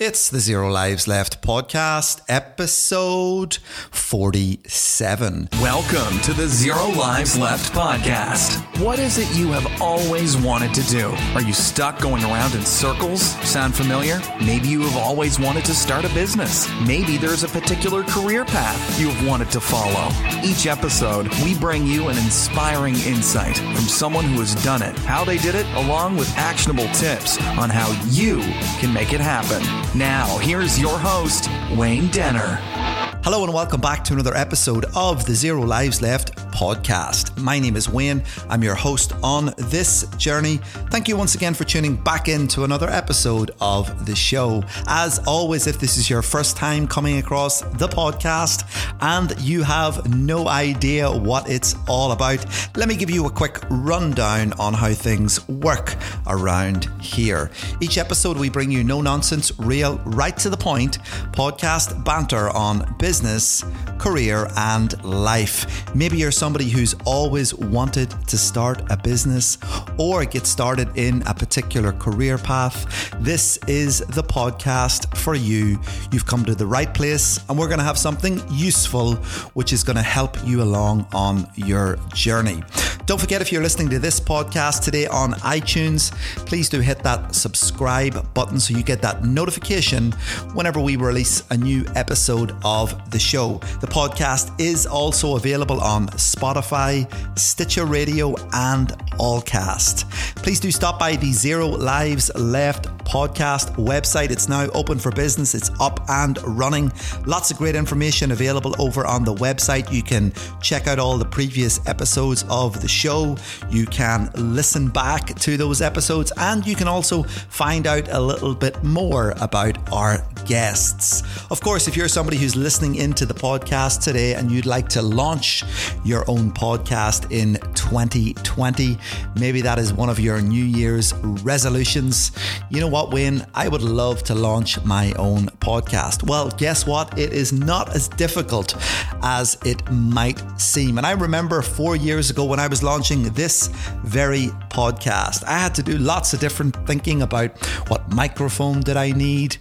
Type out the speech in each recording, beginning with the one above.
It's the Zero Lives Left podcast, episode 47. Welcome to the Zero Lives Left podcast. What is it you have always wanted to do? Are you stuck going around in circles? Sound familiar? Maybe you have always wanted to start a business. Maybe there's a particular career path you have wanted to follow. Each episode, we bring you an inspiring insight from someone who has done it, how they did it, along with actionable tips on how you can make it happen. Now, here's your host, Wayne Denner. Hello and welcome back to another episode of the Zero Lives Left podcast. My name is Wayne. I'm your host on this journey. Thank you once again for tuning back into another episode of the show. As always, if this is your first time coming across the podcast and you have no idea what it's all about, let me give you a quick rundown on how things work around here. Each episode, we bring you no nonsense, real, right to the point podcast banter on business, career, and life. Maybe you're somebody who's always wanted to start a business or get started in a particular career path. This is the podcast for you. You've come to the right place, and we're going to have something useful which is going to help you along on your journey. Don't forget if you're listening to this podcast today on iTunes, please do hit that subscribe button so you get that notification whenever we release a new episode of the show. The podcast is also available on Spotify, Stitcher Radio, and Allcast. Please do stop by the Zero Lives Left podcast website. It's now open for business, it's up and running. Lots of great information available over on the website. You can check out all the previous episodes of the show. You can listen back to those episodes, and you can also find out a little bit more about our guests. Of course, if you're somebody who's listening into the podcast today and you'd like to launch your own podcast in 2020, maybe that is one of your New Year's resolutions. You know what, Wayne? I would love to launch my own podcast. Well, guess what? It is not as difficult as it might seem. And I remember four years ago when I was launching this very podcast, I had to do lots of different thinking about what microphone did I need,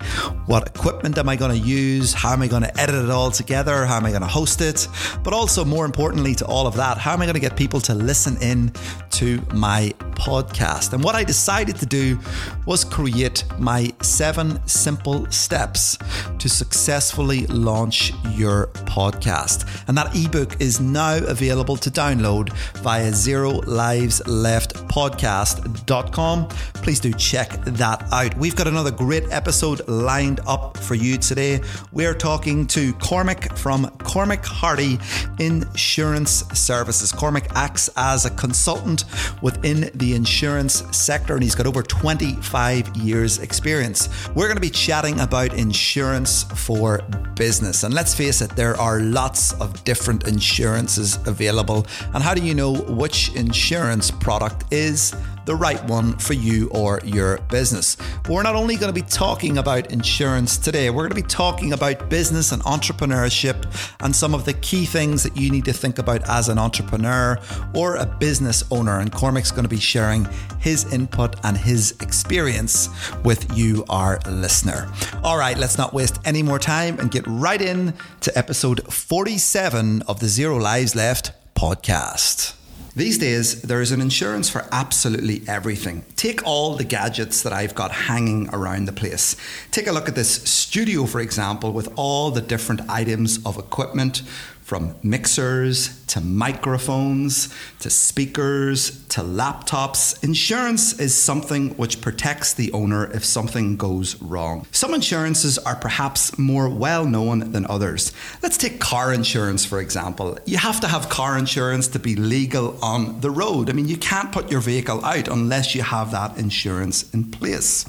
what equipment am I going to use, how am I going to edit it all together, how am I going to host it, but also more importantly to all of that, how am I going to get people to listen in to my podcast? And what I decided to do was create my seven simple steps to successfully launch your podcast. And that ebook is now available to download via zero lives left podcast.com. Please do check that out. We've got another great episode lined up for you today. We're talking to Cormac from Cormac Hardy Insurance Services. Cormac acts as a consultant within the insurance sector and he's got over 25 years experience. We're going to be chatting about insurance for business. And let's face it, there are lots of different insurances available. And how do you know which insurance product is the right one for you or your business. But we're not only going to be talking about insurance today, we're going to be talking about business and entrepreneurship and some of the key things that you need to think about as an entrepreneur or a business owner. And Cormac's going to be sharing his input and his experience with you, our listener. All right, let's not waste any more time and get right in to episode 47 of the Zero Lives Left podcast. These days, there is an insurance for absolutely everything. Take all the gadgets that I've got hanging around the place. Take a look at this studio, for example, with all the different items of equipment from mixers to microphones to speakers to laptops. Insurance is something which protects the owner if something goes wrong. Some insurances are perhaps more well known than others. Let's take car insurance, for example. You have to have car insurance to be legal on the road. I mean, you can't put your vehicle out unless you have that insurance in place.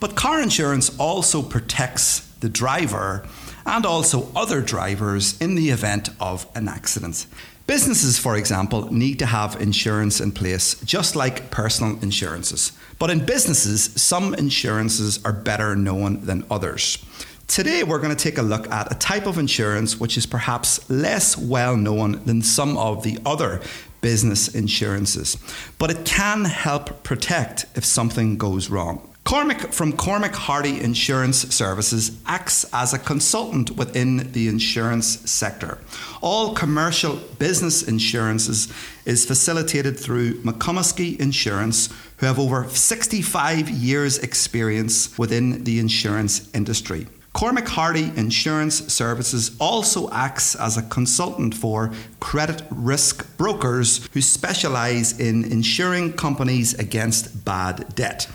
But car insurance also protects the driver and also other drivers in the event of an accident. Businesses, for example, need to have insurance in place, just like personal insurances. But in businesses, some insurances are better known than others. Today, we're going to take a look at a type of insurance which is perhaps less well known than some of the other business insurances, but it can help protect if something goes wrong. Cormac from Cormac Hardy Insurance Services acts as a consultant within the insurance sector. All commercial business insurances is facilitated through McComiskey Insurance, who have over 65 years' experience within the insurance industry. Cormac Hardy Insurance Services also acts as a consultant for credit risk brokers who specialise in insuring companies against bad debt.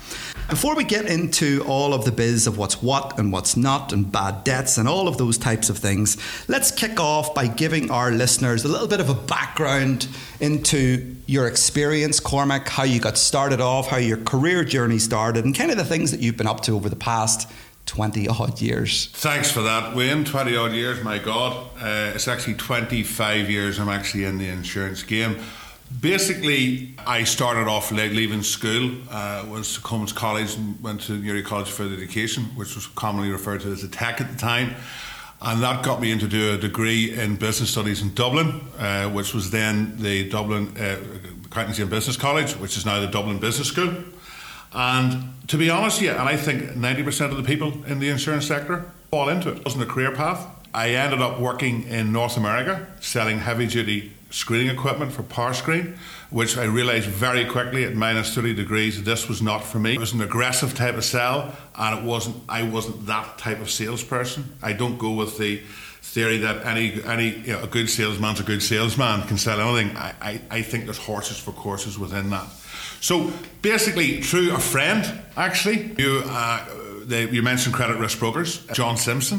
Before we get into all of the biz of what's what and what's not, and bad debts and all of those types of things, let's kick off by giving our listeners a little bit of a background into your experience, Cormac, how you got started off, how your career journey started, and kind of the things that you've been up to over the past 20 odd years. Thanks for that, Wayne. 20 odd years, my God. Uh, it's actually 25 years I'm actually in the insurance game. Basically, I started off leaving school, uh, was to Cummins College and went to Newry College for Education, which was commonly referred to as a tech at the time. And that got me into do a degree in business studies in Dublin, uh, which was then the Dublin uh, Accountancy and Business College, which is now the Dublin Business School. And to be honest, yeah, and I think 90% of the people in the insurance sector fall into it. It wasn't a career path. I ended up working in North America selling heavy duty screening equipment for Powerscreen, which I realised very quickly at minus 30 degrees this was not for me. It was an aggressive type of sell, and it wasn't. I wasn't that type of salesperson. I don't go with the theory that any any you know, a good salesman's a good salesman can sell anything. I, I, I think there's horses for courses within that. So basically, through a friend, actually, you uh, they, you mentioned credit risk brokers, John Simpson,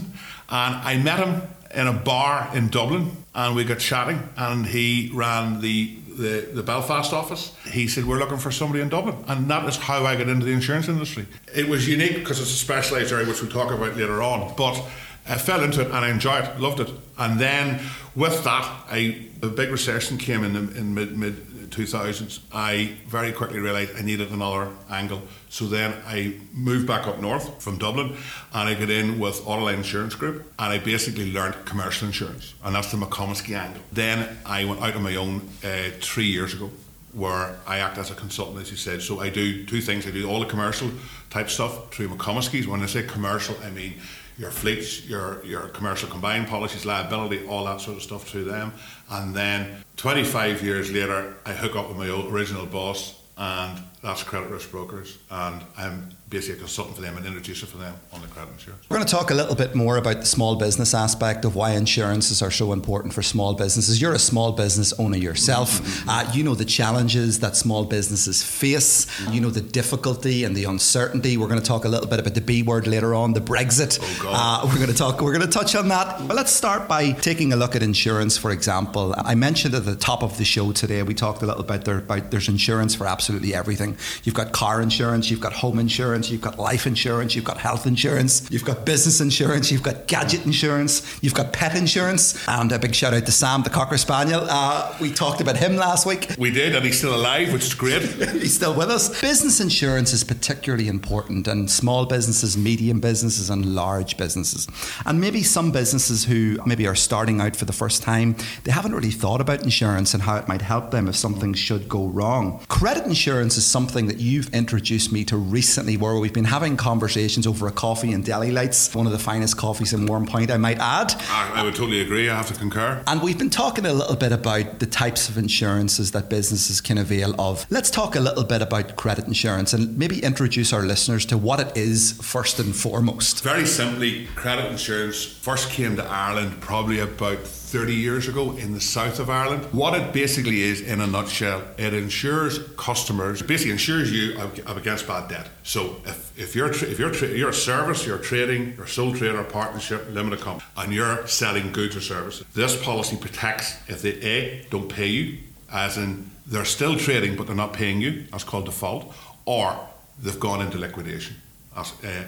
and I met him in a bar in Dublin, and we got chatting, and he ran the the, the Belfast office. He said, We're looking for somebody in Dublin. And that is how I got into the insurance industry. It was unique because it's a specialised area, which we'll talk about later on. But I fell into it and I enjoyed it, loved it. And then with that, I, a big recession came in the, in mid, mid 2000s, I very quickly realised I needed another angle. So then I moved back up north from Dublin and I got in with Autoline Insurance Group and I basically learned commercial insurance and that's the McComiskey angle. Then I went out on my own uh, three years ago where I act as a consultant, as you said. So I do two things. I do all the commercial type stuff through McComiskey's. When I say commercial, I mean your fleets, your your commercial combined policies, liability, all that sort of stuff to them. And then 25 years later, I hook up with my original boss, and that's Credit Risk Brokers, and I'm basically a consultant for them and introducer for them on the credit insurance. We're going to talk a little bit more about the small business aspect of why insurances are so important for small businesses. You're a small business owner yourself. Mm-hmm. Uh, you know the challenges that small businesses face. Mm-hmm. You know the difficulty and the uncertainty. We're going to talk a little bit about the B word later on, the Brexit. Oh uh, we're going to talk. We're going to touch on that. But let's start by taking a look at insurance, for example. I mentioned at the top of the show today. We talked a little bit there about there's insurance for absolutely everything. You've got car insurance. You've got home insurance insurance, you've got life insurance, you've got health insurance, you've got business insurance, you've got gadget insurance, you've got pet insurance. And a big shout out to Sam, the Cocker Spaniel. Uh, we talked about him last week. We did, and he's still alive, which is great. he's still with us. Business insurance is particularly important, and small businesses, medium businesses, and large businesses. And maybe some businesses who maybe are starting out for the first time, they haven't really thought about insurance and how it might help them if something should go wrong. Credit insurance is something that you've introduced me to recently where we've been having conversations over a coffee in Deli Lites, one of the finest coffees in Warrenpoint, I might add. I, I would totally agree. I have to concur. And we've been talking a little bit about the types of insurances that businesses can avail of. Let's talk a little bit about credit insurance and maybe introduce our listeners to what it is first and foremost. Very simply, credit insurance first came to Ireland probably about 30 years ago in the south of Ireland. What it basically is, in a nutshell, it insures customers, basically insures you against bad debt. So if, if you're if you're you're a service, you're trading, you're sole trader, partnership, limited company, and you're selling goods or services, this policy protects if they a don't pay you, as in they're still trading but they're not paying you. That's called default, or they've gone into liquidation, uh,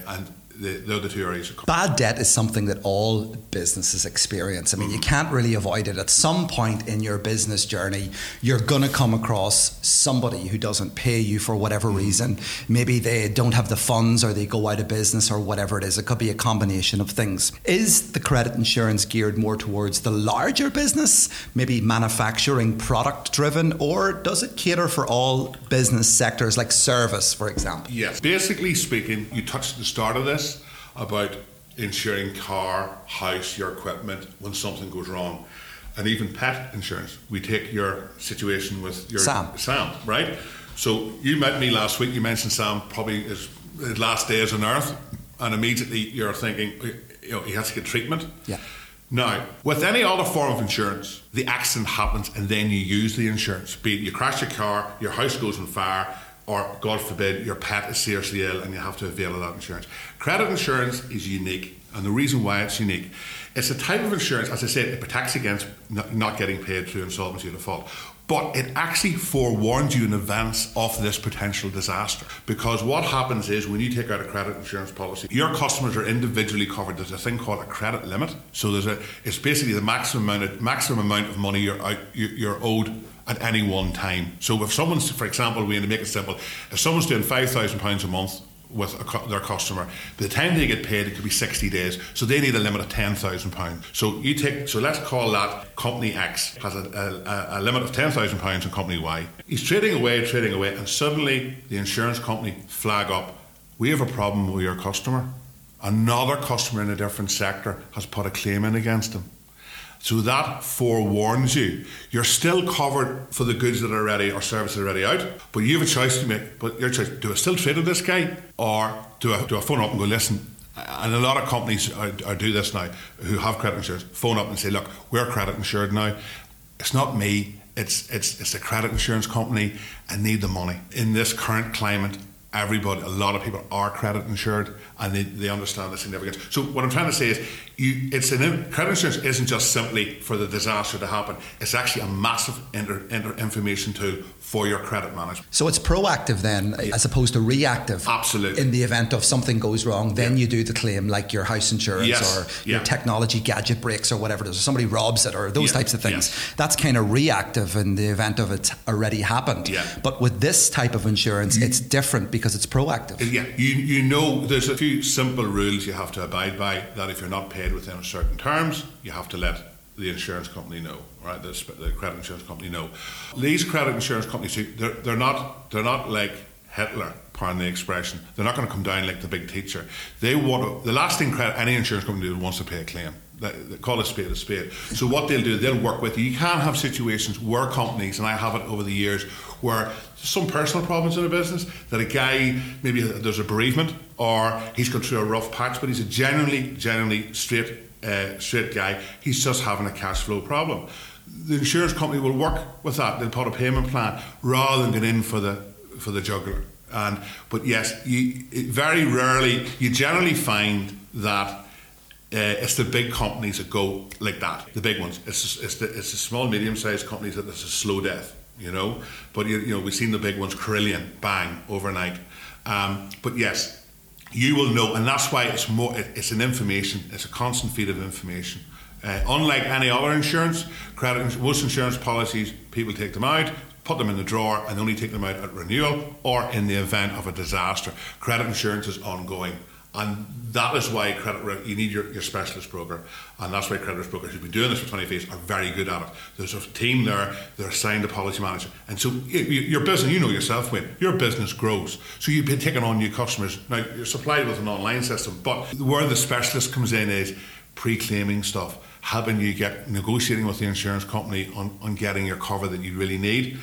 and the, they're two areas. Bad debt is something that all businesses experience. I mean, you mm. can't really avoid it. At some point in your business journey, you're going to come across somebody who doesn't pay you for whatever mm. reason. Maybe they don't have the funds or they go out of business or whatever it is. It could be a combination of things. Is the credit insurance geared more towards the larger business, maybe manufacturing product driven, or does it cater for all business sectors like service, for example? Yes. Basically speaking, you touched the start of this about insuring car, house, your equipment when something goes wrong. And even pet insurance. We take your situation with your Sam. Sam, right? So you met me last week. You mentioned Sam probably his, his last days on earth, and immediately you're thinking, you know, he has to get treatment. Yeah. Now, with any other form of insurance, the accident happens and then you use the insurance. Be it you crash your car, your house goes on fire, or God forbid, your pet is seriously ill and you have to avail of that insurance. Credit insurance is unique, and the reason why it's unique, it's a type of insurance, as I said, it protects against not, getting paid through insolvency or default but it actually forewarns you in advance of this potential disaster. Because what happens is when you take out a credit insurance policy, your customers are individually covered. There's a thing called a credit limit. So there's a it's basically the maximum amount of, maximum amount of money you're out, you're owed at any one time. So if someone's, for example, we need to make it simple, if someone's doing five thousand pounds a month with their customer. By the time they get paid, it could be 60 days. So they need a limit of £10,000. So you take, so let's call that company X has a, a, a limit of £10,000 on company Y. He's trading away, trading away, and suddenly the insurance company flag up, we have a problem with your customer. Another customer in a different sector has put a claim in against him. So that forewarns you. You're still covered for the goods that are ready or services that are already out, but you have a choice to make. But your choice: do I still trade with this guy, or do I do I phone up and go listen? And a lot of companies are, are do this now who have credit insurance. Phone up and say, look, we're credit insured now. It's not me. It's it's it's a credit insurance company. I need the money in this current climate everybody, a lot of people are credit insured and they, they understand the significance. So what I'm trying to say is, you, it's an credit insurance isn't just simply for the disaster to happen. It's actually a massive inter, inter information tool for your credit management. So it's proactive then, as opposed to reactive. Absolutely. In the event of something goes wrong, then yeah. you do the claim, like your house insurance yes. or yeah. your technology gadget breaks or whatever it is, or somebody robs it or those types of things. That's kind of reactive in the event of it already happened. Yeah. But with this type of insurance, mm. it's different because it's proactive. Yeah, you, you know there's a few simple rules you have to abide by that if you're not paid within certain terms, you have to let the insurance company know, right? The, the credit insurance company know. These credit insurance companies, they're, they're not they're not like Hitler, pardon the expression. They're not going to come down like the big teacher. They want to, the last thing credit, any insurance company wants to pay a claim. Call a spade a spade. So what they'll do, they'll work with you. You can have situations where companies, and I have it over the years, where some personal problems in a business that a guy maybe there's a bereavement or he's gone through a rough patch, but he's a genuinely, genuinely straight uh, straight guy. He's just having a cash flow problem. The insurance company will work with that. They'll put a payment plan rather than get in for the for the juggler. And but yes, you very rarely you generally find that. Uh, it's the big companies that go like that, the big ones. It's it's the, it's the small, medium-sized companies that it's a slow death, you know. But you, you know, we've seen the big ones, Carillion, bang, overnight. Um, but yes, you will know, and that's why it's more. It's an information. It's a constant feed of information. Uh, unlike any other insurance, credit most insurance policies, people take them out, put them in the drawer, and only take them out at renewal or in the event of a disaster. Credit insurance is ongoing. And that is why credit you need your, your specialist broker, and that's why credit brokers who've been doing this for 20 years are very good at it. There's a team there, they're assigned a policy manager, and so your business, you know yourself, Wayne, your business grows. So you've been taking on new customers. Now you're supplied with an online system, but where the specialist comes in is pre-claiming stuff, helping you get negotiating with the insurance company on, on getting your cover that you really need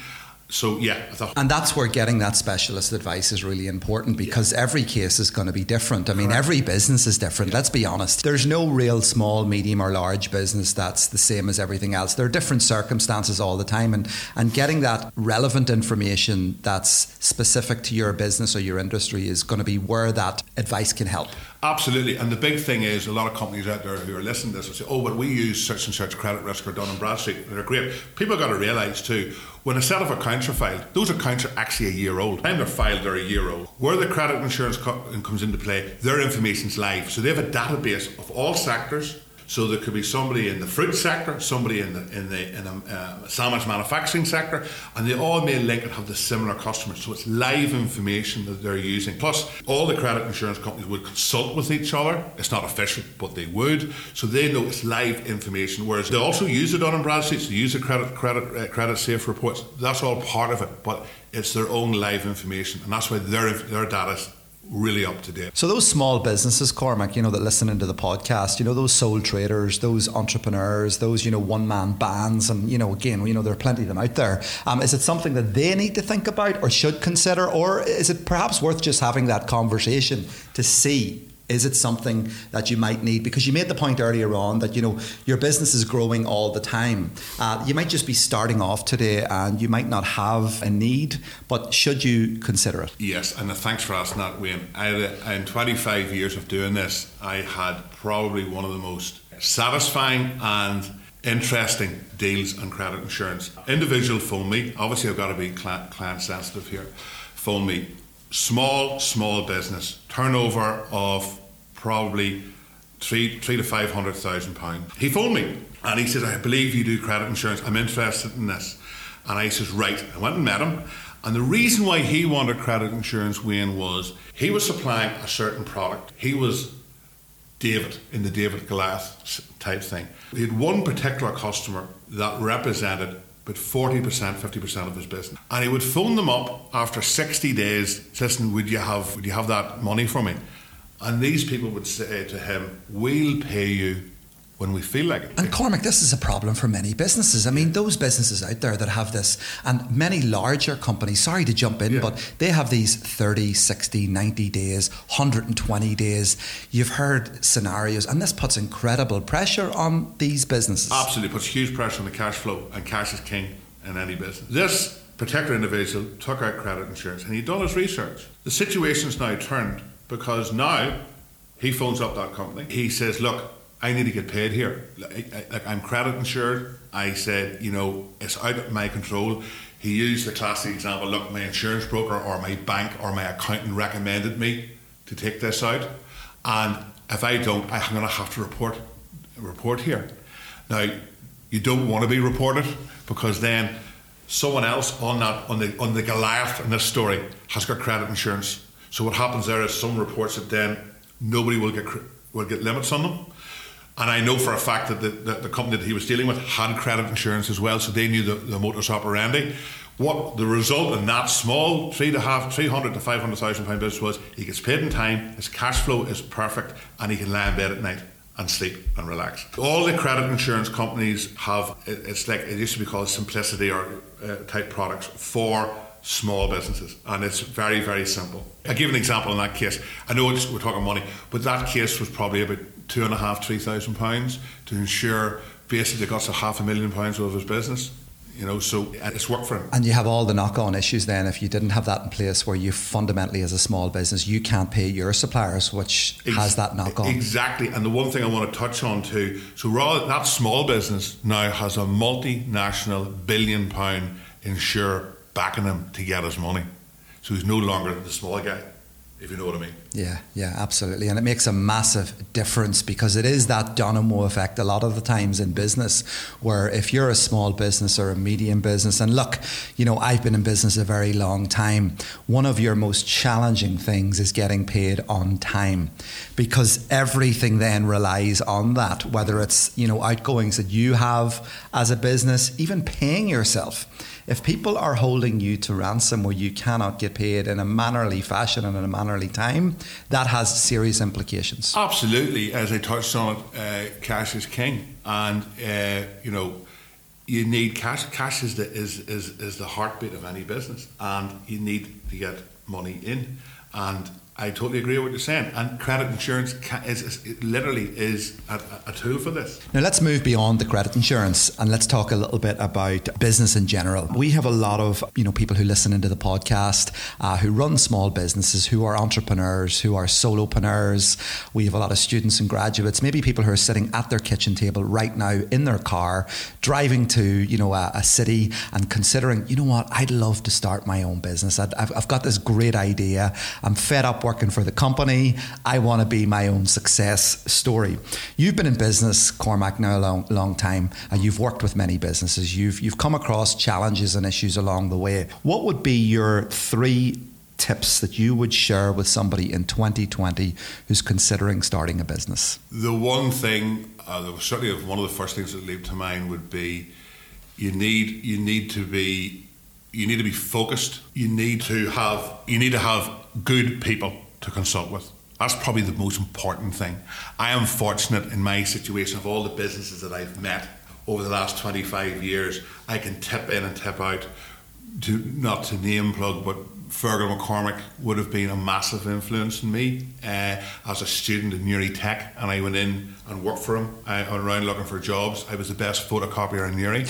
so yeah and that's where getting that specialist advice is really important because yeah. every case is going to be different i mean Correct. every business is different yeah. let's be honest there's no real small medium or large business that's the same as everything else there are different circumstances all the time and and getting that relevant information that's specific to your business or your industry is going to be where that advice can help Absolutely, and the big thing is a lot of companies out there who are listening to this will say, "Oh, but we use such and such credit risk or Dun and Bradstreet. They're great." People got to realise too, when a set of accounts are filed, those accounts are actually a year old. When they're filed, they're a year old. Where the credit insurance co- comes into play, their information's live, so they have a database of all sectors so there could be somebody in the fruit sector, somebody in the in the in a uh, sandwich manufacturing sector, and they all may link and have the similar customers. So it's live information that they're using. Plus, all the credit insurance companies would consult with each other. It's not official, but they would, so they know it's live information. Whereas they also use it on Bradstreet, they use the credit credit uh, Creditsafe reports. That's all part of it, but it's their own live information, and that's why their their data really up to date. So those small businesses, Cormac, you know, that listen into the podcast, you know, those sole traders, those entrepreneurs, those, you know, one man bands, and, you know, again, you know, there are plenty of them out there. Um, is it something that they need to think about or should consider, or is it perhaps worth just having that conversation to see is it something that you might need? Because you made the point earlier on that you know your business is growing all the time. Uh, you might just be starting off today, and you might not have a need, but should you consider it? Yes, and thanks for asking that, Wayne. I, in 25 years of doing this, I had probably one of the most satisfying and interesting deals on credit insurance. Individual phone me. Obviously, I've got to be client sensitive here. Phone me small, small business, turnover of probably three, three to five hundred thousand pounds. He phoned me and he said, "I believe you do credit insurance. I'm interested in this." And I says, "Right." I went and met him. And the reason why he wanted credit insurance, Wayne, was he was supplying a certain product. He was David in the David Glass type thing. He had one particular customer that represented but 40%, 50% of his business. And he would phone them up after 60 days, listen, would you have, would you have that money for me? And these people would say to him, we'll pay you when we feel like it. And Cormac, this is a problem for many businesses. I mean, those businesses out there that have this, and many larger companies, sorry to jump in, yeah. but they have these 30, 60, 90 days, 120 days. You've heard scenarios, and this puts incredible pressure on these businesses. Absolutely, puts huge pressure on the cash flow, and cash is king in any business. This particular individual took out credit insurance and he'd done his research. The situation's now turned because now he phones up that company. He says, Look, I need to get paid here. Like, I'm credit insured. I said, you know, it's out of my control. He used the classic example look, my insurance broker or my bank or my accountant recommended me to take this out. And if I don't, I'm going to have to report report here. Now, you don't want to be reported because then someone else on that on the on the Goliath in this story has got credit insurance. So what happens there is some reports it then nobody will get will get limits on them. And I know for a fact that the, the, the, company that he was dealing with had credit insurance as well, so they knew the, the modus operandi. What the result in that small three to half, three hundred to five hundred thousand pound business was, he gets paid in time, his cash flow is perfect, and he can lie in bed at night and sleep and relax. All the credit insurance companies have it's like it used to be called simplicity or uh, type products for small businesses, and it's very very simple. I give an example in that case. I know we're talking money, but that case was probably about two and a half, three thousand pounds to ensure basically they got a half a million pounds worth of his business. You know, so it's worked for him. And you have all the knock-on issues then if you didn't have that in place, where you fundamentally, as a small business, you can't pay your suppliers, which Ex- has that knock-on. Exactly. And the one thing I want to touch on too, so rather that small business now has a multinational billion-pound insurer backing him to get his money, so he's no longer the small guy if you know what I mean. Yeah, yeah, absolutely. And it makes a massive difference because it is that domino effect a lot of the times in business where if you're a small business or a medium business, and look, you know, I've been in business a very long time, one of your most challenging things is getting paid on time because everything then relies on that, whether it's, you know, outgoings that you have as a business, even paying yourself if people are holding you to ransom where you cannot get paid in a mannerly fashion and in a mannerly time, that has serious implications. Absolutely. As I touched on it, uh, cash is king. And, uh, you know, you need cash. Cash is the, is, is, is the heartbeat of any business. And you need to get money in. And I totally agree with what you're saying. And credit insurance is, is literally is a, a, tool for this. Now let's move beyond the credit insurance and let's talk a little bit about business in general. We have a lot of you know people who listen into the podcast uh, who run small businesses, who are entrepreneurs, who are solopreneurs. We have a lot of students and graduates, maybe people who are sitting at their kitchen table right now in their car, driving to you know a, a city and considering, you know what, I'd love to start my own business. i have I've got this great idea. I'm fed up working for the company. I want to be my own success story. You've been in business, Cormac, now a long, long time, and you've worked with many businesses. You've you've come across challenges and issues along the way. What would be your three tips that you would share with somebody in 2020 who's considering starting a business? The one thing, uh, certainly one of the first things that leap to mind would be you need you need to be you need to be focused. You need to have you need to have good people to consult with. That's probably the most important thing. I am fortunate in my situation of all the businesses that I've met over the last 25 years. I can tip in and tip out to not to name plug, but Fergal McCormick would have been a massive influence in me uh, as a student in Newry Tech, and I went in and worked for him uh, around looking for jobs. I was the best photocopier in Newry,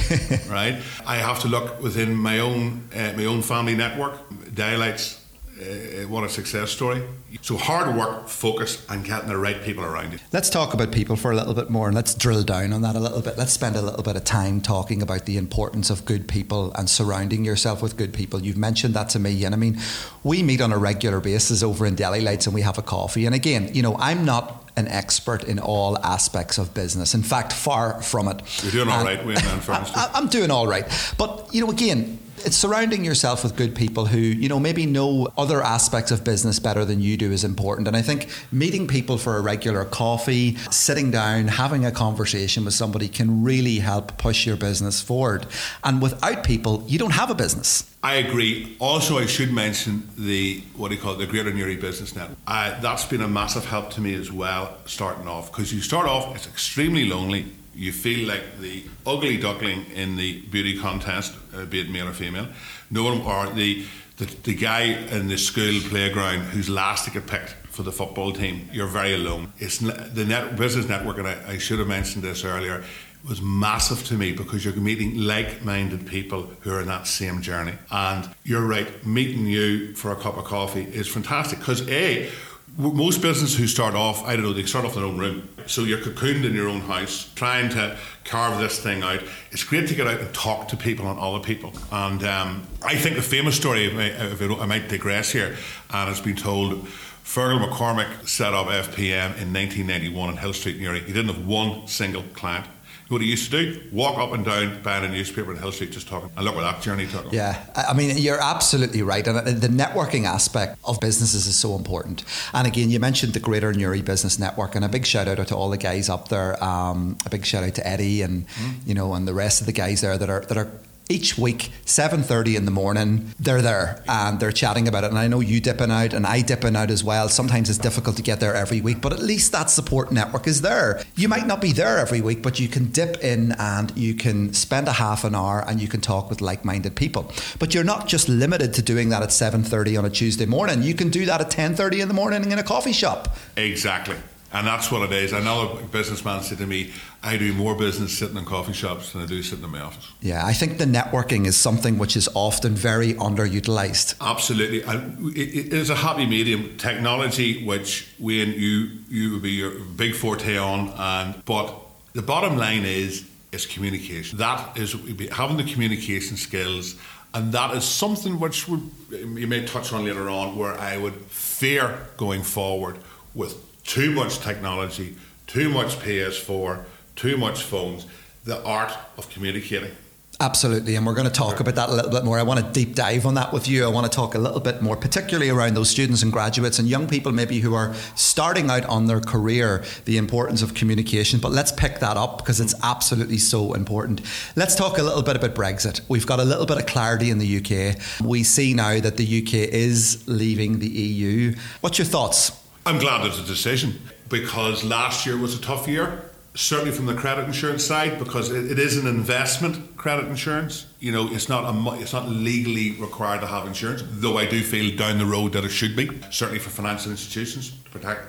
right? I have to look within my own uh, my own family network. Deli Lites uh, what a success story. So hard work, focus, and getting the right people around you. Let's talk about people for a little bit more, and let's drill down on that a little bit. Let's spend a little bit of time talking about the importance of good people and surrounding yourself with good people. You've mentioned that to me, and I mean, we meet on a regular basis over in Deli Lites, and we have a coffee. And again, you know, I'm not an expert in all aspects of business. In fact, far from it. You're doing all right, Wayne, I'm doing all right. But, you know, again, it's surrounding yourself with good people who, you know, maybe know other aspects of business better than you do is important. And I think meeting people for a regular coffee, sitting down, having a conversation with somebody can really help push your business forward. And without people, you don't have a business. I agree. Also, I should mention the what do you call it, the Greater Newry Business Network. Uh, that's been a massive help to me as well, starting off because you start off, it's extremely lonely you feel like the ugly duckling in the beauty contest, uh, be it male or female. No one, or the, the, the guy in the school playground who's last to get picked for the football team. You're very alone. It's the net, business network, and I, I should have mentioned this earlier was massive to me because you're meeting like-minded people who are in that same journey. And you're right, meeting you for a cup of coffee is fantastic because a most businesses who start off, I don't know, they start off in their own room. So you're cocooned in your own house, trying to carve this thing out. It's great to get out and talk to people and other people. And um, I think the famous story, if I might digress here, and it's been told. Fergal McCormick set up FPM in 1991 in Hill Street, Newry. He didn't have one single client what he used to do? Walk up and down buying a newspaper in Hill Street just talking. And look what that journey took. Yeah, I mean, you're absolutely right. And the networking aspect of businesses is so important. And again, you mentioned the Greater Newry Business Network, and a big shout out to all the guys up there. Um, a big shout out to Eddie and, mm. you know, and the rest of the guys there that are, that are each week 7.30 in the morning they're there and they're chatting about it. And i know you dipping out and i dipping out as well. Sometimes it's difficult to get there every week but at least that support network is there. You might not be there every week but you can dip in and you can spend a half an hour and you can talk with like-minded people. But you're not just limited to doing that at 7.30 on a tuesday morning. You can do that at 10.30 in the morning in a coffee shop. Exactly and that's what it is. Another businessman said to me, I do more business sitting in coffee shops than I do sitting in my office. Yeah, I think the networking is something which is often very underutilized. Absolutely. And it is a happy medium. Technology, which Wayne, you you would be your big forte on, and but the bottom line is is communication. That is having the communication skills and that is something which would, you may touch on later on where I would fear going forward with too much technology, too much PS4, too much phones, the art of communicating. Absolutely, and we're going to talk about that a little bit more. I want to deep dive on that with you. I want to talk a little bit more, particularly around those students and graduates and young people maybe who are starting out on their career, the importance of communication. But let's pick that up because it's absolutely so important. Let's talk a little bit about Brexit. We've got a little bit of clarity in the UK. We see now that the UK is leaving the EU. What's your thoughts? I'm glad there's a decision because last year was a tough year. certainly from the credit insurance side because it, it is an investment credit insurance you know it's not a, it's not legally required to have insurance though I do feel down the road that it should be certainly for financial institutions to protect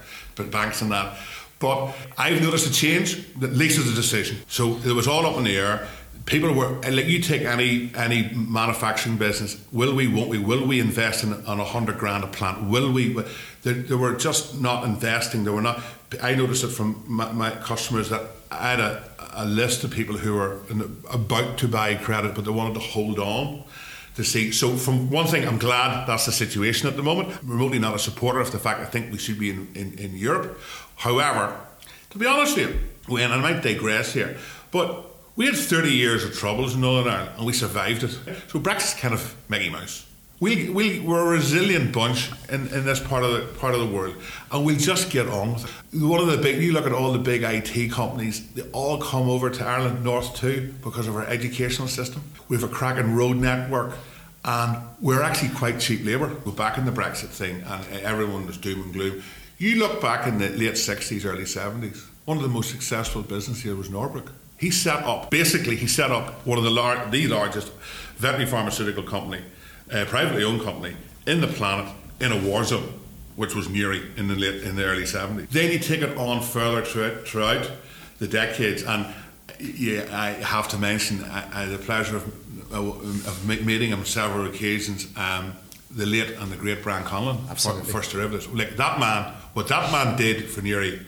banks and that but I've noticed a change that least as a decision so it was all up in the air people were like you take any any manufacturing business will we won't we will we invest in on a hundred grand a plant will we they, they were just not investing they were not I noticed it from my, my customers that I had a, a, list of people who were about to buy credit, but they wanted to hold on to see. So, from one thing, I'm glad that's the situation at the moment. I'm remotely not a supporter of the fact I think we should be in, in, in Europe. However, to be honest with you, and I might digress here, but we had 30 years of troubles in Northern Ireland and we survived it. So Brexit's kind of Mickey Mouse we, we, we're a resilient bunch in, in this part of the part of the world, and we'll just get on with it. One of the big, you look at all the big IT companies, they all come over to Ireland North too because of our educational system. We have a cracking road network, and we're actually quite cheap labour. We're back in the Brexit thing, and everyone was doom and gloom. You look back in the late 60s, early 70s, one of the most successful businesses here was Norbrook. He set up, basically, he set up one of the, lar- the largest veterinary pharmaceutical company a privately owned company in the planet in a war zone, which was Newry in the late in the early 70s. Then you take it on further throughout, throughout the decades, and yeah, I have to mention I, I had the pleasure of, of meeting him on several occasions. Um, the late and the great Brian Conlon, Absolutely. First Derivatives. Like that man, what that man did for Newry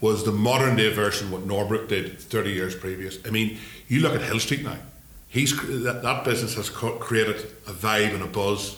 was the modern day version what Norbrook did 30 years previous. I mean, you look at Hill Street now he's that, that business has created a vibe and a buzz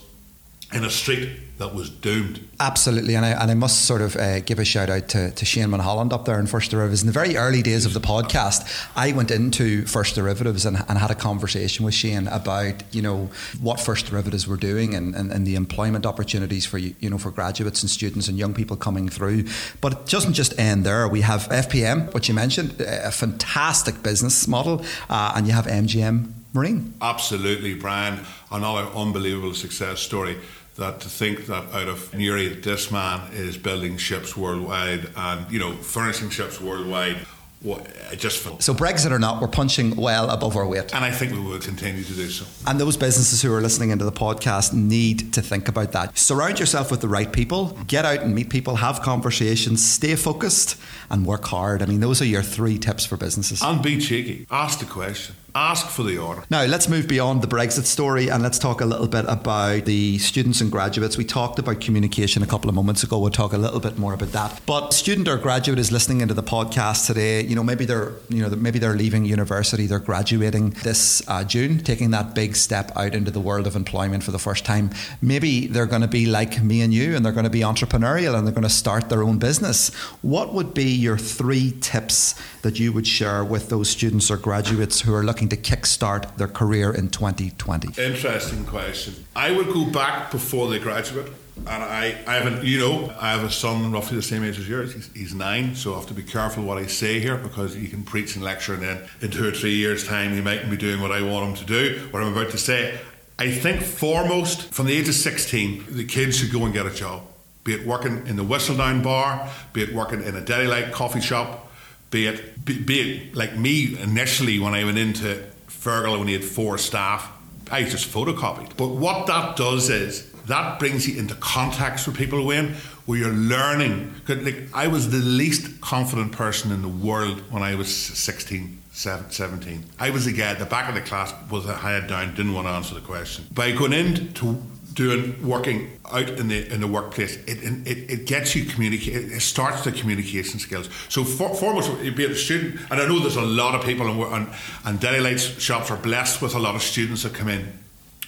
in a street that was doomed. Absolutely, and I, and I must sort of uh, give a shout out to, to Shane Mulholland up there in First Derivatives. In the very early days of the podcast, I went into First Derivatives and, and had a conversation with Shane about you know what First Derivatives were doing and, and, and, the employment opportunities for you know for graduates and students and young people coming through. But it doesn't just end there. We have FPM, which you mentioned, a fantastic business model, uh, and you have MJM Marine. Absolutely, Brian. Another unbelievable success story. That to think that out of Newry, this man is building ships worldwide and you know furnishing ships worldwide what, just so Brexit or not, we're punching well above our weight, and I think we will continue to do so. And those businesses who are listening into the podcast need to think about that. Surround yourself with the right people. Get out and meet people. Have conversations. Stay focused and work hard. I mean, those are your three tips for businesses. And be cheeky. Ask the question. Ask for the order. Now, let's move beyond the Brexit story and let's talk a little bit about the students and graduates. We talked about communication a couple of moments ago. We'll talk a little bit more about that. But student or graduate is listening into the podcast today. You know, maybe they're you know maybe they're leaving university, they're graduating this uh, June, taking that big step out into the world of employment for the first time. Maybe they're going to be like me and you, and they're going to be entrepreneurial and they're going to start their own business. What would be your three tips that you would share with those students or graduates who are looking to kickstart their career in 2020? Interesting question. I would go back before they graduate. And I, I have a, you know, I have a son roughly the same age as yours. He's, he's, nine, so I have to be careful what I say here because you can preach and lecture, and then in two or three years' time, he might be doing what I want him to do, what I'm about to say. I think foremost, from the age of 16, the kids should go and get a job, be it working in the Whistledown bar, be it working in a deli like coffee shop, be it be, be, like me initially when I went into Fergal when he had four staff, I just photocopied. But what that does is that brings you into contacts with people, Wayne, where you're learning. Like I was the least confident person in the world when I was 16, 17. I was a guy at the back of the class was a head down, didn't want to answer the question. By going into doing working out in the in the workplace, it it, it gets you communicate. It starts the communication skills. So for, foremost, be a student, and I know there's a lot of people, and and, and Deli Lites shops are blessed with a lot of students that come in.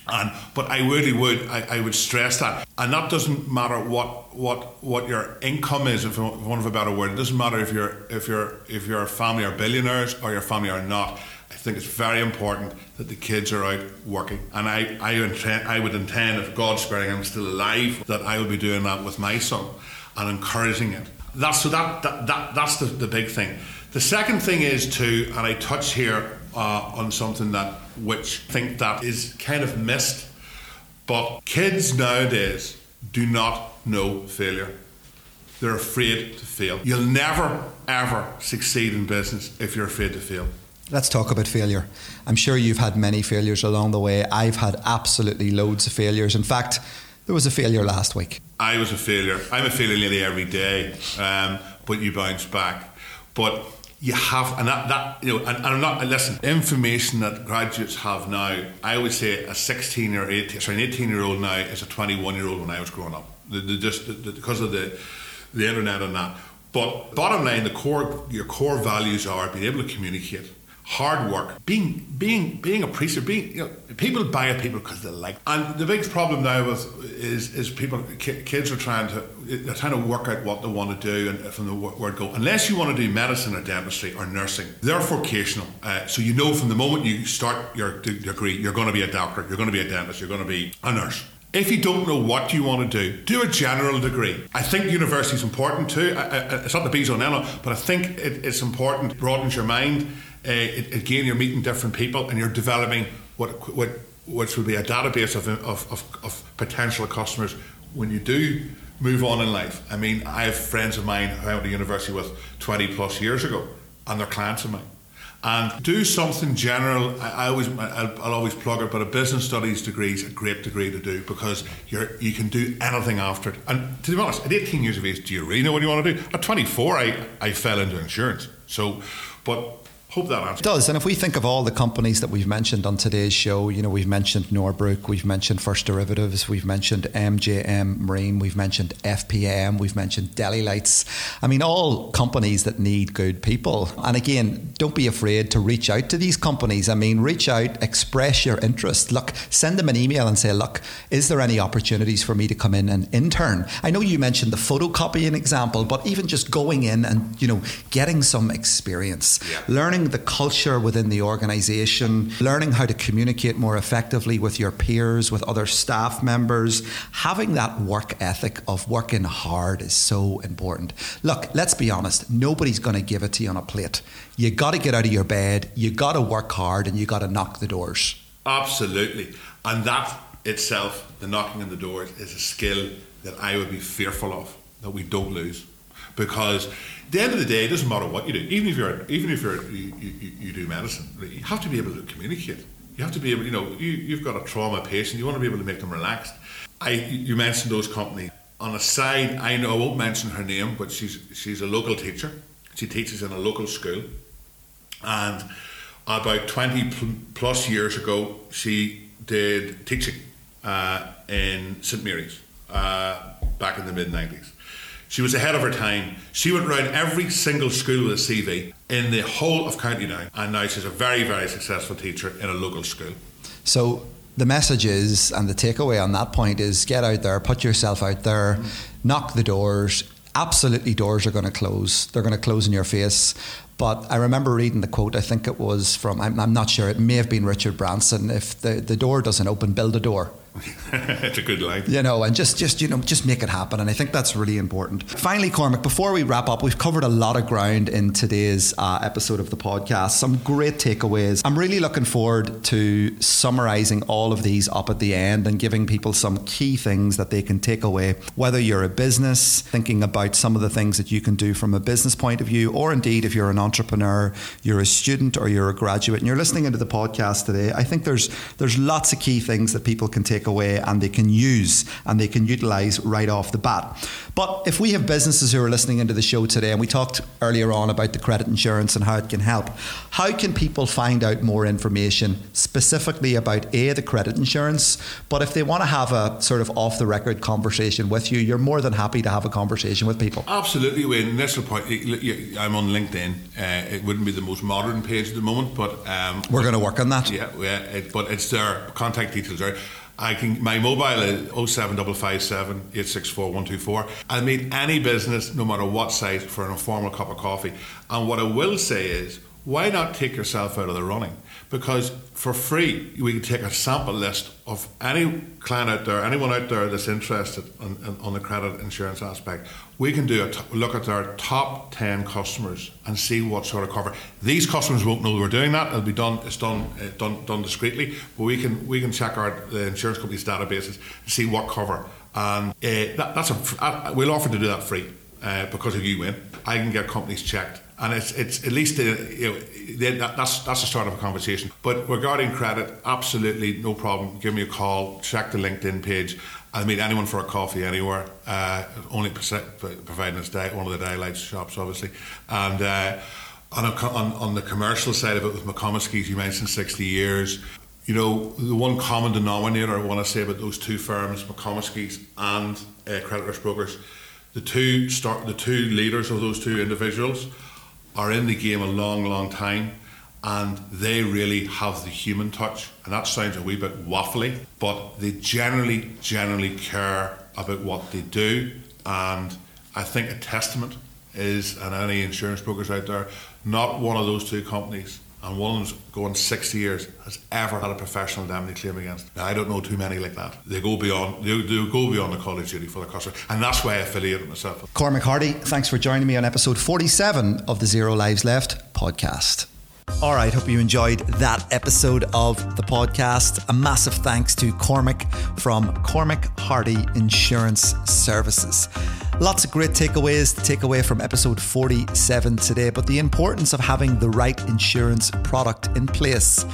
And but I really would I, I would stress that, and that doesn't matter what what what your income is, if one of a better word. It doesn't matter if you're if you're if your family are billionaires or your family are not think it's very important that the kids are out working. And I, I, intend, I would intend, if God's sparing I'm still alive, that I will be doing that with my son and encouraging it. That's, so that, that, that that's the, the big thing. The second thing is to, and I touch here uh, on something that which I think that is kind of missed, but kids nowadays do not know failure. They're afraid to fail. You'll never ever succeed in business if you're afraid to fail. Let's talk about failure. I'm sure you've had many failures along the way. I've had absolutely loads of failures. In fact, there was a failure last week. I was a failure. I'm a failure nearly every day, um, but you bounce back. But you have, and that, that you know, and, and, I'm not, listen, information that graduates have now, I would say a 16 or 18, sorry, an 18 year old now is a 21 year old when I was growing up. The, the, just the, because of the, the internet and that. But bottom line, the core, your core values are being able to communicate, hard work, being being being a priest, being you know, people buy a people because they like. And the big problem now with is is people kids are trying to they're trying to work out what they want to do and from the word go. Unless you want to do medicine or dentistry or nursing, they're vocational. Uh, so you know from the moment you start your degree, you're going to be a doctor, you're going to be a dentist, you're going to be a nurse. If you don't know what you want to do, do a general degree. I think university is important too. I, I, it's not the bees on Ella, but I think it, it's important. broadens your mind uh, again, you're meeting different people and you're developing what, what which will be a database of, of, of, of, potential customers when you do move on in life. I mean, I have friends of mine who I went to university with 20 plus years ago, and they're clients of mine. And do something general. I, I always, I'll, I'll, always plug it, but a business studies degree is a great degree to do because you're you can do anything after it. And to be honest, at 18 years of age, do you really know what you want to do? At 24, I, I fell into insurance. So, but Hope that answers. It does. And if we think of all the companies that we've mentioned on today's show, you know, we've mentioned Norbrook, we've mentioned First Derivatives, we've mentioned MJM Marine, we've mentioned FPM, we've mentioned Deli Lites. I mean, all companies that need good people. And again, don't be afraid to reach out to these companies. I mean, reach out, express your interest. Look, send them an email and say, look, is there any opportunities for me to come in and intern? I know you mentioned the photocopying example, but even just going in and, you know, getting some experience, yeah. learning learning the culture within the organization, learning how to communicate more effectively with your peers, with other staff members, having that work ethic of working hard is so important. Look, let's be honest, nobody's going to give it to you on a plate. You got to get out of your bed, you got to work hard, and you got to knock the doors. Absolutely. And that itself, the knocking on the doors, is a skill that I would be fearful of that we don't lose because at the end of the day, it doesn't matter what you do. Even if you're, even if you're, you, you, you do medicine, you have to be able to communicate. You have to be able, you know, you, you've got a trauma patient. You want to be able to make them relaxed. I, you mentioned those companies. On a side, I know I won't mention her name, but she's she's a local teacher. She teaches in a local school, and about twenty plus years ago, she did teaching uh, in St Mary's uh, back in the mid nineties she was ahead of her time. She went around every single school with a CV in the whole of County Down, and now she's a very, very successful teacher in a local school. So the message is, and the takeaway on that point is get out there, put yourself out there, mm. knock the doors. Absolutely, doors are going to close. They're going to close in your face. But I remember reading the quote, I think it was from, I'm, I'm not sure, it may have been Richard Branson. If the, the door doesn't open, build a door. it's a good line. You know, and just just you know, just make it happen. And I think that's really important. Finally, Cormac, before we wrap up, we've covered a lot of ground in today's uh, episode of the podcast. Some great takeaways. I'm really looking forward to summarizing all of these up at the end and giving people some key things that they can take away. Whether you're a business, thinking about some of the things that you can do from a business point of view, or indeed if you're an entrepreneur, you're a student or you're a graduate and you're listening into the podcast today, I think there's there's lots of key things that people can take take away and they can use and they can utilize right off the bat. But if we have businesses who are listening into the show today, and we talked earlier on about the credit insurance and how it can help, how can people find out more information specifically about A, the credit insurance? But if they want to have a sort of off the record conversation with you, you're more than happy to have a conversation with people. Absolutely, Wayne. That's the point. I'm on LinkedIn. Uh, it wouldn't be the most modern page at the moment, but um, we're going to work on that. Yeah, yeah it, but it's there. Contact details are. I can my mobile is 07557 864 124. I'll meet any business, no matter what size, for an informal cup of coffee. And what I will say is, why not take yourself out of the running? Because for free, we can take a sample list of any client out there, anyone out there that's interested on, on the credit insurance aspect. We can do a t- look at our top 10 customers and see what sort of cover. These customers won't know we're doing that. It'll be done, it's done, uh, done, done discreetly, but we can, we can check our the insurance company's databases and see what cover. And uh, that, that's a, uh, we'll offer to do that free. uh, because if you win, I can get companies checked. And it's, it's at least uh, you know, that, that's that's the start of a conversation. But regarding credit, absolutely no problem. Give me a call. Check the LinkedIn page. I'll meet anyone for a coffee anywhere. Uh, only providing us one of the Deli Lites shops, obviously, and. Uh, on, a, on, on the commercial side of it with McComiskey's, you mentioned 60 years. You know, the one common denominator I want to say about those two firms, McComiskey's and uh, Credit Risk Brokers, the two start the two leaders of those two individuals are in the game a long, long time and they really have the human touch. And that sounds a wee bit waffly, but they generally, generally care about what they do. And I think a testament is, and any insurance brokers out there, not one of those two companies, and one of them's going 60 years, has ever had a professional indemnity claim against. Now, I don't know too many like that. They go beyond, they, they go beyond the college duty for the customer, and that's why I affiliated myself. Cormac Hardy, thanks for joining me on episode 47 of the Zero Lives Left podcast. All right, hope you enjoyed that episode of the podcast. A massive thanks to Cormac from Cormac Hardy Insurance Services. Lots of great takeaways to take away from episode 47 today, but the importance of having the right insurance product in place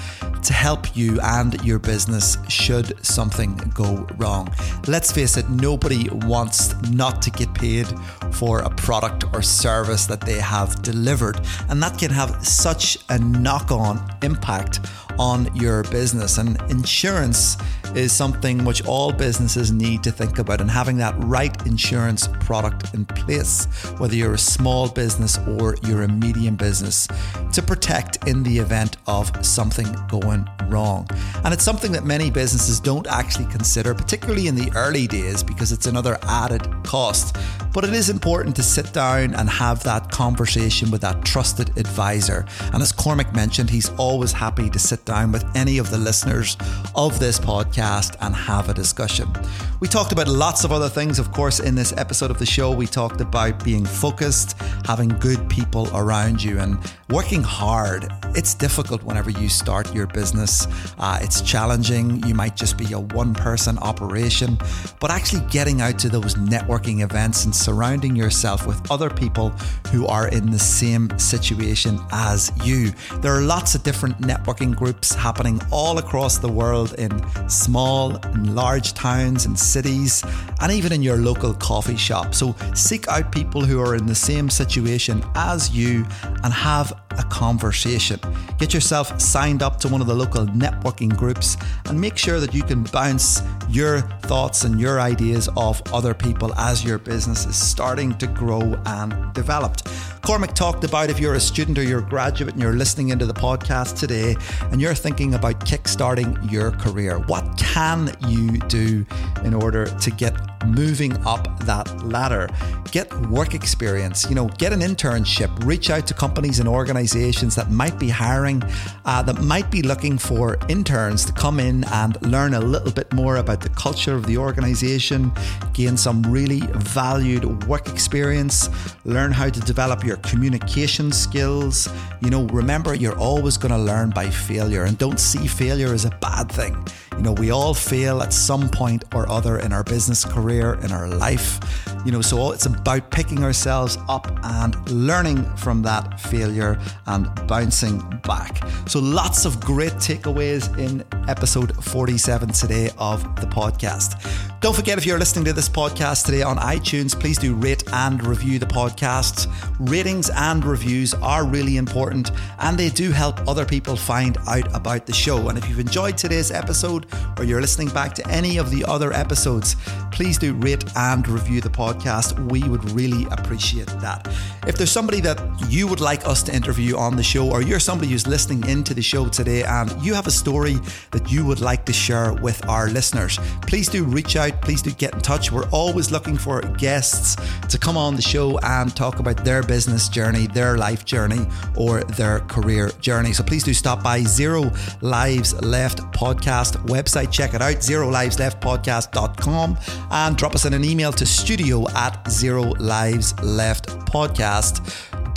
to help you and your business should something go wrong. Let's face it, nobody wants not to get paid for a product or service that they have delivered, and that can have such a knock on impact on your business. And insurance is something which all businesses need to think about, and having that right insurance product in place, whether you're a small business or you're a medium business, to protect in the event of something going wrong. And it's something that many businesses don't actually consider, particularly in the early days, because it's another added cost. But it is important to sit down and have that conversation with that trusted advisor. And as Cormac mentioned, he's always happy to sit down with any of the listeners of this podcast and have a discussion. We talked about lots of other things, of course, in this episode of the show. We talked about being focused, having good people around you, and working hard. It's difficult whenever you start your business. Uh, it's challenging. You might just be a one person operation, but actually getting out to those networking events and surrounding yourself with other people who are in the same situation as you. There are lots of different networking groups happening all across the world in small and large towns and cities, and even in your local coffee shop. So seek out people who are in the same situation as you and have a conversation. Get yourself signed up to one of the local networking groups and make sure that you can bounce your thoughts and your ideas off other people as your business is starting to grow and develop. Cormac talked about if you're a student or you're a graduate and you're listening into the podcast today and you're thinking about kickstarting your career, what can you do in order to get moving up that ladder. Get work experience, you know, get an internship, reach out to companies and organizations that might be hiring, uh, that might be looking for interns to come in and learn a little bit more about the culture of the organization, gain some really valued work experience, learn how to develop your communication skills. You know, remember, you're always going to learn by failure and don't see failure as a bad thing. You know, we all fail at some point or other in our business career, in our life. You know, so it's about picking ourselves up and learning from that failure and bouncing back. So lots of great takeaways in episode 47 today of the podcast. Don't forget if you're listening to this podcast today on iTunes, please do rate and review the podcast. Ratings and reviews are really important and they do help other people find out about the show. And if you've enjoyed today's episode or you're listening back to any of the other episodes, please do rate and review the podcast. We would really appreciate that. If there's somebody that you would like us to interview on the show, or you're somebody who's listening into the show today and you have a story that you would like to share with our listeners, please do reach out. Please do get in touch. We're always looking for guests to come on the show and talk about their business journey, their life journey, or their career journey. So please do stop by Zero Lives Left podcast website. Check it out, zerolivesleftpodcast.com, and drop us in an email to studio at zero lives left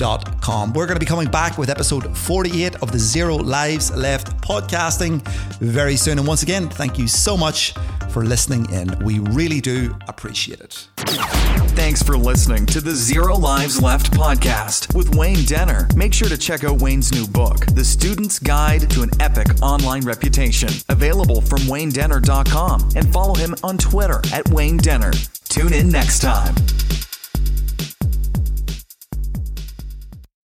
We're going to be coming back with episode 48 of the Zero Lives Left podcasting very soon. And once again, thank you so much for listening in. We really do appreciate it. Thanks for listening to the Zero Lives Left podcast with Wayne Denner. Make sure to check out Wayne's new book, The Student's Guide to an Epic Online Reputation, available from waynedenner.com, and follow him on Twitter at Wayne Denner. Tune in next time.